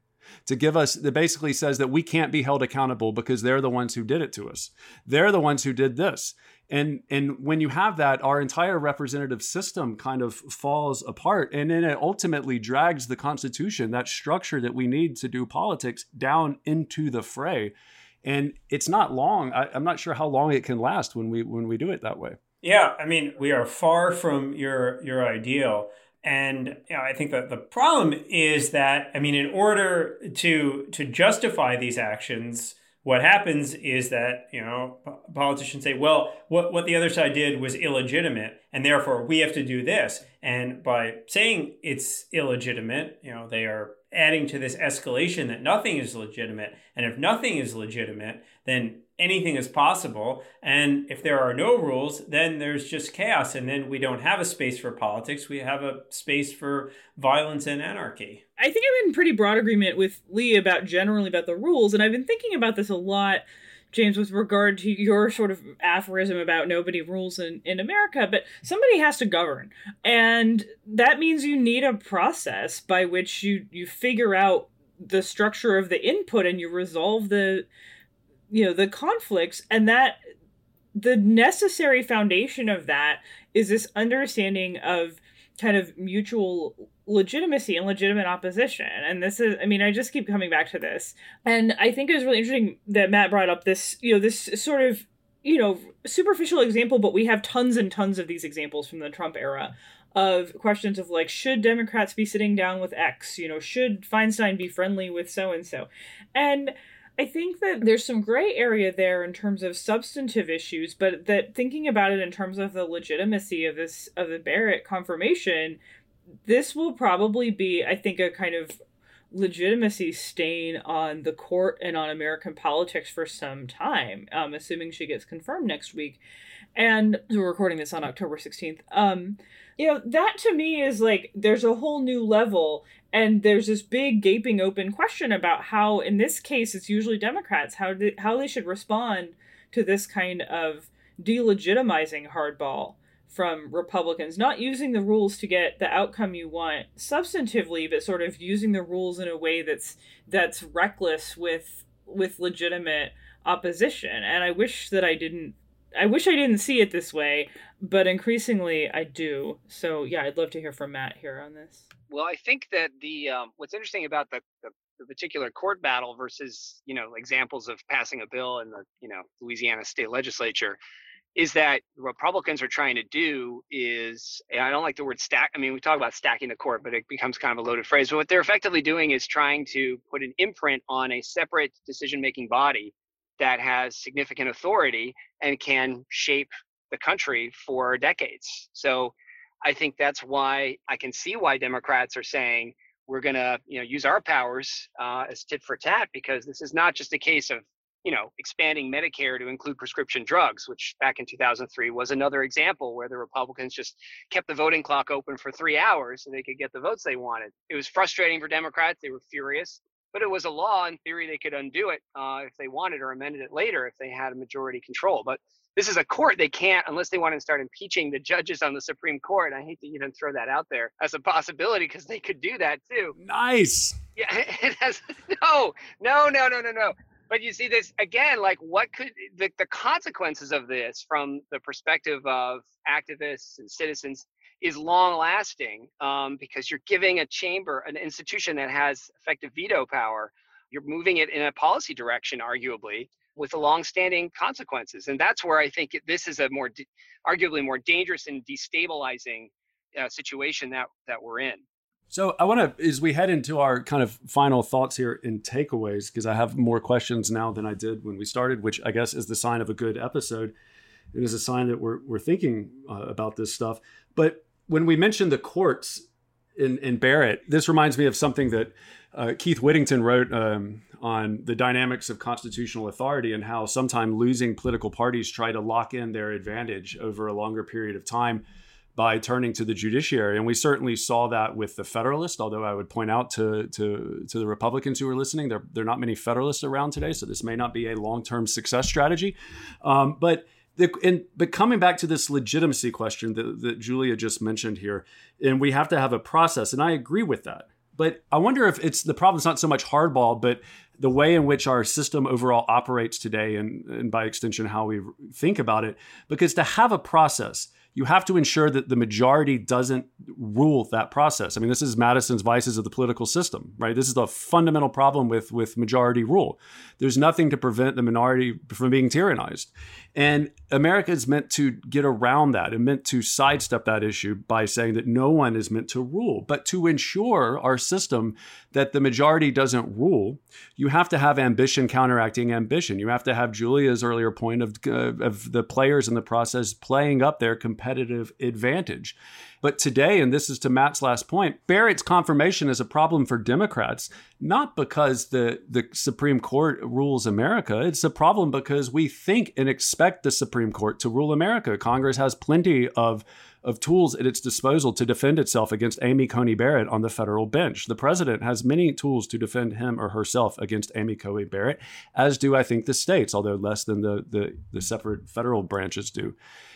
to give us that basically says that we can't be held accountable because they're the ones who did it to us. They're the ones who did this. And and when you have that, our entire representative system kind of falls apart. And then it ultimately drags the Constitution, that structure that we need to do politics, down into the fray. And it's not long. I, I'm not sure how long it can last when we when we do it that way. Yeah, I mean, we are far from your your ideal. And you know, I think that the problem is that I mean, in order to to justify these actions, what happens is that you know politicians say, well, what what the other side did was illegitimate, and therefore we have to do this. And by saying it's illegitimate, you know, they are adding to this escalation that nothing is legitimate. And if nothing is legitimate, then anything is possible. And if there are no rules, then there's just chaos. And then we don't have a space for politics. We have a space for violence and anarchy. I think I'm in pretty broad agreement with Lee about generally about the rules. And I've been thinking about this a lot. James, with regard to your sort of aphorism about nobody rules in, in America, but somebody has to govern. And that means you need a process by which you, you figure out the structure of the input and you resolve the you know the conflicts and that the necessary foundation of that is this understanding of kind of mutual legitimacy and legitimate opposition. And this is, I mean, I just keep coming back to this. And I think it was really interesting that Matt brought up this, you know, this sort of, you know, superficial example, but we have tons and tons of these examples from the Trump era of questions of like, should Democrats be sitting down with X? You know, should Feinstein be friendly with so and so? And I think that there's some gray area there in terms of substantive issues, but that thinking about it in terms of the legitimacy of this of the Barrett confirmation, this will probably be, I think, a kind of legitimacy stain on the court and on American politics for some time, um, assuming she gets confirmed next week. And we're recording this on October 16th. Um, you know, that to me is like there's a whole new level and there's this big gaping open question about how in this case it's usually democrats how how they should respond to this kind of delegitimizing hardball from Republicans, not using the rules to get the outcome you want substantively, but sort of using the rules in a way that's that's reckless with with legitimate opposition. And I wish that I didn't I wish I didn't see it this way, but increasingly I do. So yeah, I'd love to hear from Matt here on this. Well, I think that the um, what's interesting about the, the, the particular court battle versus you know examples of passing a bill in the you know Louisiana state legislature is that Republicans are trying to do is I don't like the word stack. I mean, we talk about stacking the court, but it becomes kind of a loaded phrase. But what they're effectively doing is trying to put an imprint on a separate decision-making body that has significant authority and can shape the country for decades. So I think that's why I can see why Democrats are saying we're going to you know use our powers uh, as tit for tat because this is not just a case of you know expanding Medicare to include prescription drugs, which back in 2003 was another example where the Republicans just kept the voting clock open for three hours so they could get the votes they wanted. It was frustrating for Democrats; they were furious but it was a law. In theory, they could undo it uh, if they wanted or amended it later if they had a majority control. But this is a court; they can't unless they want to start impeaching the judges on the Supreme Court. I hate to even throw that out there as a possibility because they could do that too. Nice. Yeah, it has no, no, no, no, no, no. But you see this again, like what could the, the consequences of this from the perspective of activists and citizens is long lasting um, because you're giving a chamber, an institution that has effective veto power, you're moving it in a policy direction, arguably, with the long-standing consequences. And that's where I think this is a more, arguably more dangerous and destabilizing uh, situation that that we're in. So I want to, as we head into our kind of final thoughts here and takeaways, because I have more questions now than I did when we started, which I guess is the sign of a good episode. It is a sign that we're we're thinking uh, about this stuff. But when we mentioned the courts in, in Barrett, this reminds me of something that uh, Keith Whittington wrote um, on the dynamics of constitutional authority and how sometimes losing political parties try to lock in their advantage over a longer period of time by turning to the judiciary. And we certainly saw that with the Federalist, although I would point out to, to, to the Republicans who are listening, there, there are not many Federalists around today, so this may not be a long term success strategy. Um, but the, and but coming back to this legitimacy question that, that Julia just mentioned here, and we have to have a process, and I agree with that. But I wonder if it's the problem's not so much hardball, but the way in which our system overall operates today, and, and by extension, how we think about it. Because to have a process, you have to ensure that the majority doesn't rule that process. I mean, this is Madison's vices of the political system, right? This is the fundamental problem with with majority rule. There's nothing to prevent the minority from being tyrannized. And America is meant to get around that and meant to sidestep that issue by saying that no one is meant to rule. But to ensure our system that the majority doesn't rule, you have to have ambition counteracting ambition. You have to have Julia's earlier point of, uh, of the players in the process playing up their competitive advantage. But today, and this is to Matt's last point, Barrett's confirmation is a problem for Democrats, not because the, the Supreme Court rules America. It's a problem because we think and expect the Supreme Court to rule America. Congress has plenty of of tools at its disposal to defend itself against Amy Coney Barrett on the federal bench. The president has many tools to defend him or herself against Amy Coney Barrett, as do I think the states, although less than the the, the separate federal branches do.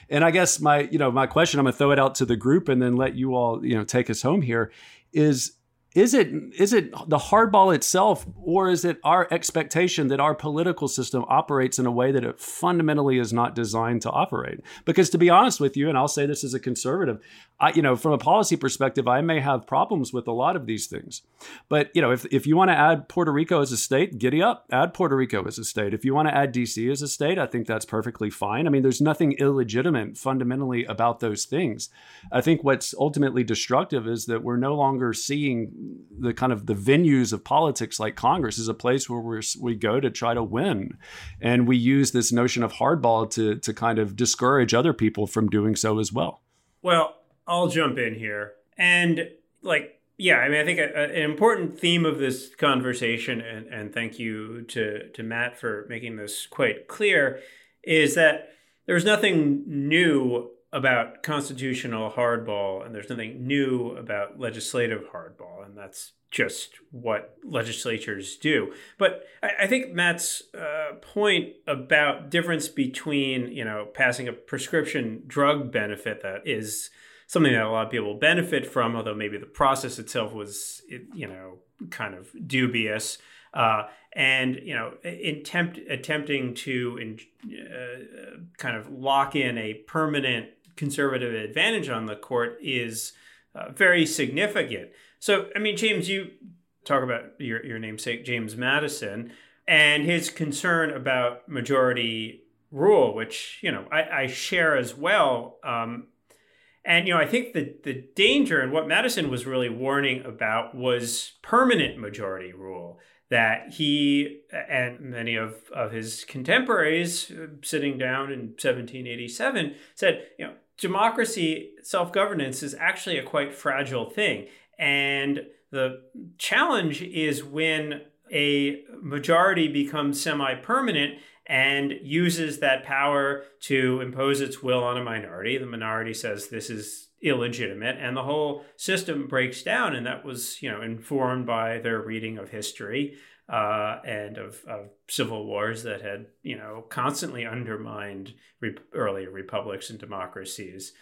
And I guess my, you know, my question, I'm to throw it out to the group and then let you all, you know, take us home here is is it is it the hardball itself or is it our expectation that our political system operates in a way that it fundamentally is not designed to operate because to be honest with you and i'll say this as a conservative I, you know, from a policy perspective, I may have problems with a lot of these things. But, you know, if, if you want to add Puerto Rico as a state, giddy up, add Puerto Rico as a state. If you want to add DC as a state, I think that's perfectly fine. I mean, there's nothing illegitimate fundamentally about those things. I think what's ultimately destructive is that we're no longer seeing the kind of the venues of politics like Congress is a place where we're, we go to try to win. And we use this notion of hardball to, to kind of discourage other people from doing so as well. Well, I'll jump in here. And like, yeah, I mean, I think a, a, an important theme of this conversation, and, and thank you to, to Matt for making this quite clear, is that there's nothing new about constitutional hardball and there's nothing new about legislative hardball. And that's just what legislatures do. But I, I think Matt's uh, point about difference between, you know, passing a prescription drug benefit that is something that a lot of people benefit from, although maybe the process itself was, you know, kind of dubious. Uh, and you know, attempt attempting to uh, kind of lock in a permanent conservative advantage on the court is uh, very significant. So, I mean, James, you talk about your, your namesake, James Madison, and his concern about majority rule, which, you know, I, I share as well. Um, and, you know, I think the, the danger and what Madison was really warning about was permanent majority rule that he and many of, of his contemporaries uh, sitting down in 1787 said, you know, democracy, self governance is actually a quite fragile thing. And the challenge is when a majority becomes semi permanent and uses that power to impose its will on a minority. The minority says this is illegitimate and the whole system breaks down and that was you know informed by their reading of history uh, and of, of, civil wars that had you know constantly undermined re- early republics and democracies.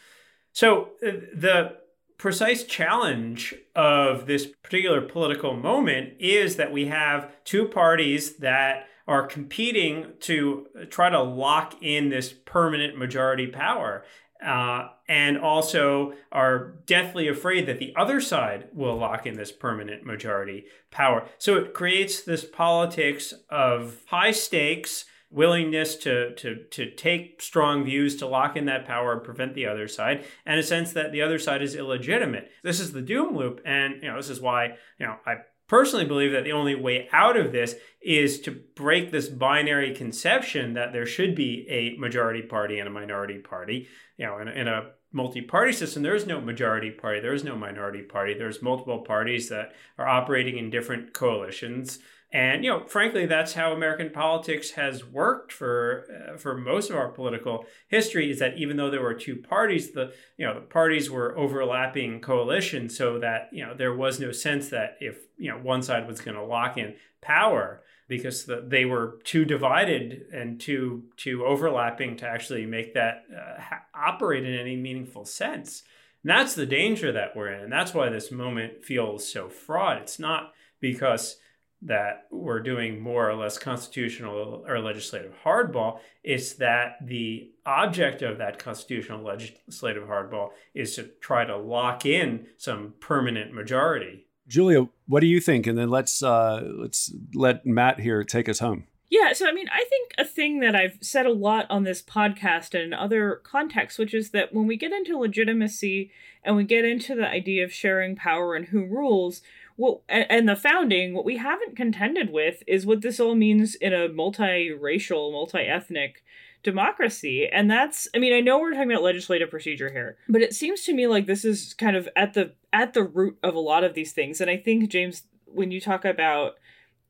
So uh, the precise challenge of this particular political moment is that we have two parties that are competing to try to lock in this permanent majority power uh, and also are deathly afraid that the other side will lock in this permanent majority power. So it creates this politics of high stakes, willingness to, to, to take strong views to lock in that power and prevent the other side, and a sense that the other side is illegitimate. This is the doom loop, and you know this is why you know I personally believe that the only way out of this is to break this binary conception that there should be a majority party and a minority party. You know, in, in a multi-party system, there is no majority party, there is no minority party. There's multiple parties that are operating in different coalitions. And you know, frankly, that's how American politics has worked for uh, for most of our political history. Is that even though there were two parties, the you know the parties were overlapping coalitions, so that you know there was no sense that if you know one side was going to lock in power because the, they were too divided and too too overlapping to actually make that uh, ha- operate in any meaningful sense. And that's the danger that we're in, and that's why this moment feels so fraught. It's not because that we're doing more or less constitutional or legislative hardball. It's that the object of that constitutional legislative hardball is to try to lock in some permanent majority. Julia, what do you think? And then let's uh, let's let Matt here take us home. Yeah, so I mean, I think a thing that I've said a lot on this podcast and in other contexts, which is that when we get into legitimacy and we get into the idea of sharing power and who rules, well, and the founding, what we haven't contended with is what this all means in a multiracial, multi-ethnic democracy. And that's I mean, I know we're talking about legislative procedure here, but it seems to me like this is kind of at the at the root of a lot of these things. And I think James when you talk about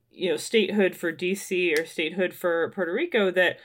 you know statehood for DC or statehood for Puerto Rico that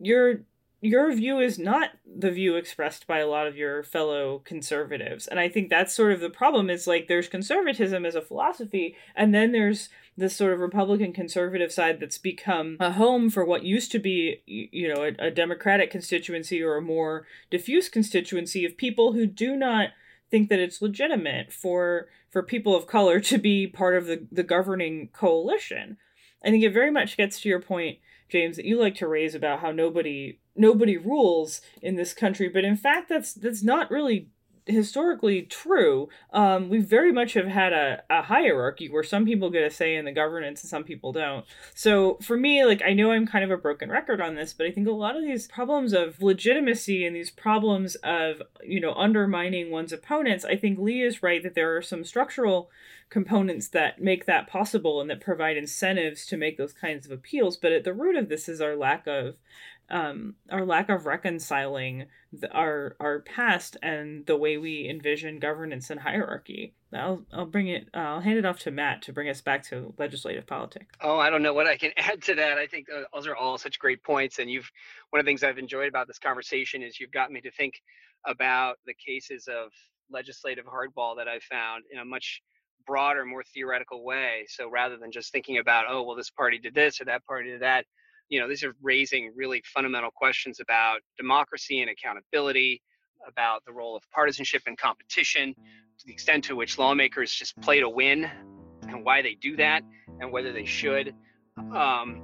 you're your view is not the view expressed by a lot of your fellow conservatives. And i think that's sort of the problem is like there's conservatism as a philosophy and then there's this sort of republican conservative side that's become a home for what used to be you know a, a democratic constituency or a more diffuse constituency of people who do not think that it's legitimate for for people of color to be part of the, the governing coalition. I think it very much gets to your point James, that you like to raise about how nobody nobody rules in this country, but in fact that's that's not really historically true. Um, we very much have had a, a hierarchy where some people get a say in the governance and some people don't. So for me, like I know I'm kind of a broken record on this, but I think a lot of these problems of legitimacy and these problems of you know undermining one's opponents, I think Lee is right that there are some structural components that make that possible and that provide incentives to make those kinds of appeals. But at the root of this is our lack of um, our lack of reconciling the, our our past and the way we envision governance and hierarchy. I'll I'll bring it. Uh, I'll hand it off to Matt to bring us back to legislative politics. Oh, I don't know what I can add to that. I think uh, those are all such great points, and you've one of the things I've enjoyed about this conversation is you've got me to think about the cases of legislative hardball that I've found in a much broader, more theoretical way. So rather than just thinking about, oh, well, this party did this or that party did that, you know, these are raising really fundamental questions about democracy and accountability, about the role of partisanship and competition, to the extent to which lawmakers just play to win and why they do that and whether they should. Um,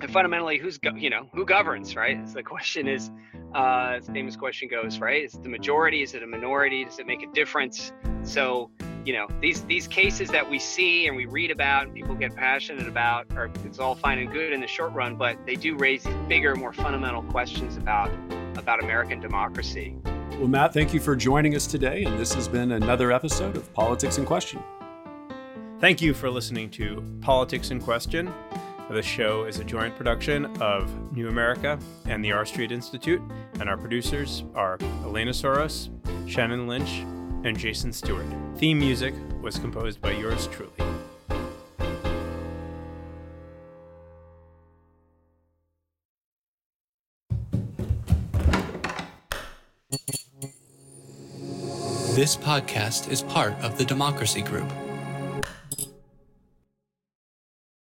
and fundamentally, who's go- you know who governs, right? So the question is, uh, famous question goes, right? Is it the majority? Is it a minority? Does it make a difference? So you know these these cases that we see and we read about and people get passionate about are it's all fine and good in the short run but they do raise bigger more fundamental questions about about american democracy. Well matt thank you for joining us today and this has been another episode of politics in question. Thank you for listening to politics in question. The show is a joint production of New America and the R Street Institute, and our producers are Elena Souris, Shannon Lynch, and Jason Stewart. Theme music was composed by yours truly. This podcast is part of the Democracy Group